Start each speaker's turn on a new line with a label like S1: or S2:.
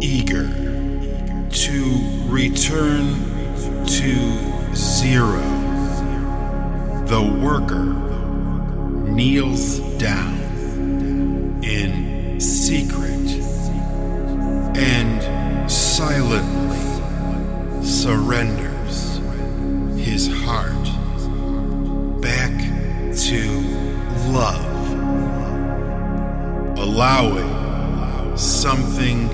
S1: eager to return to zero, the worker kneels down in secret and silently surrenders his heart back to love, allowing something